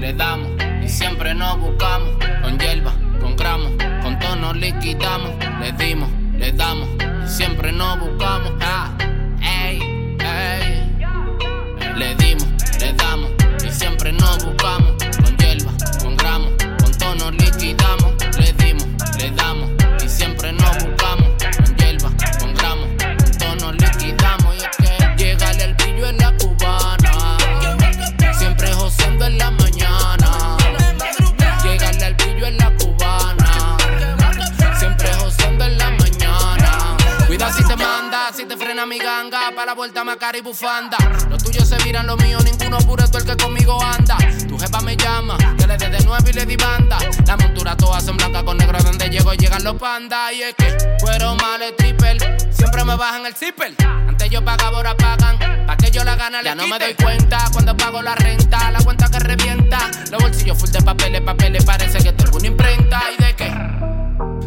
le damos y siempre nos buscamos. Con hierba, con gramos, con tono liquidamos. Le dimos, le damos y siempre nos buscamos. Ah, frena mi ganga. Pa' la vuelta macara y bufanda. Los tuyos se miran, los míos ninguno puro tú el que conmigo anda. Tu jefa me llama, que le dé de nuevo y le di banda. La montura todas son blancas con negro donde llego llegan los pandas. Y es que fueron males triple, siempre me bajan el zipper. Antes yo pagaba, ahora pagan. Pa' que yo la gana, ya no me doy cuenta cuando pago la renta. La cuenta que revienta. Los bolsillos full de papeles, papeles. Parece que tengo una imprenta. ¿Y de qué?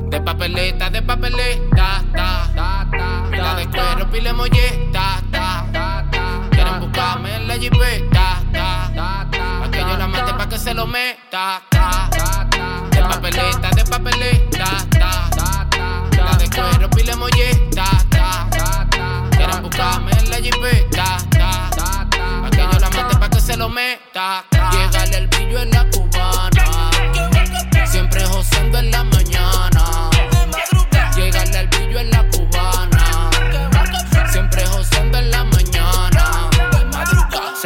De papeleta, de papeleta, ta, ta, ta. Pila de cuero, pile molleta, ta, ta, ta. Quieren buscarme en la jipeta, ta, ta, ta. Pa' que yo la mate, pa' que se lo meta, ta, ta, ta. De papeleta, de papeleta, ta, ta, ta. Pila de cuero, pile molleta, ta, ta, ta. Quieren buscarme en la jipeta,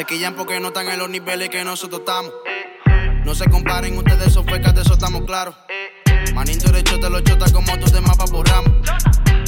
madrugada. Se quillan porque no están en los niveles que nosotros estamos. No se comparen, ustedes son fecas, de eso estamos claros. Tú eres chota, los chotas como tus demás borramos.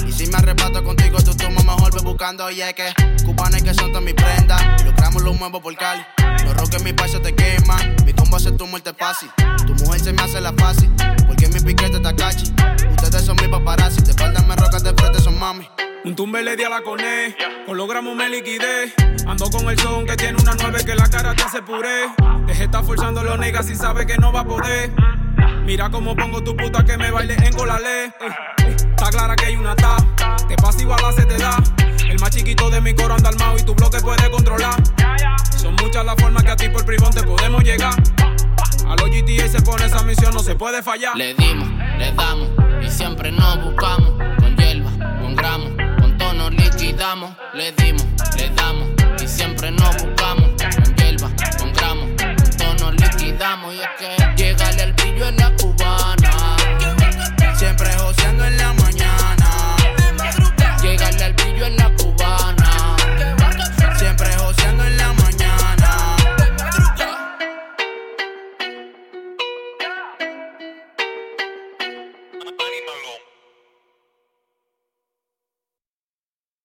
Y si me arrebato contigo, tú tomas mejor, ve buscando. Oye, que cubanes que son todas mis prendas. Y los muevo por Cali. Los roques en mi país te queman. Mi combo hace tu muerte fácil. Tu mujer se me hace la fácil. Porque mi piquete está cachi. Ustedes son mis paparazzi. De espalda me rocan de frente, son mami. Un tumbe le di a la coné, con los gramos me liquidé. Ando con el son que tiene una nueve que la cara te hace puré. Deje estar forzando los negas si sabe que no va a poder. Mira cómo pongo tu puta que me baile en colale. Eh, Está clara que hay una ta, te pasa igual a se te da. El más chiquito de mi coro anda armado y tu bloque puede controlar. Son muchas las formas que a ti por privón te podemos llegar. A los GTA se pone esa misión, no se puede fallar. Le dimos, le damos y siempre nos buscamos. Con hierba, con gramos, con tono liquidamos. Le dimos,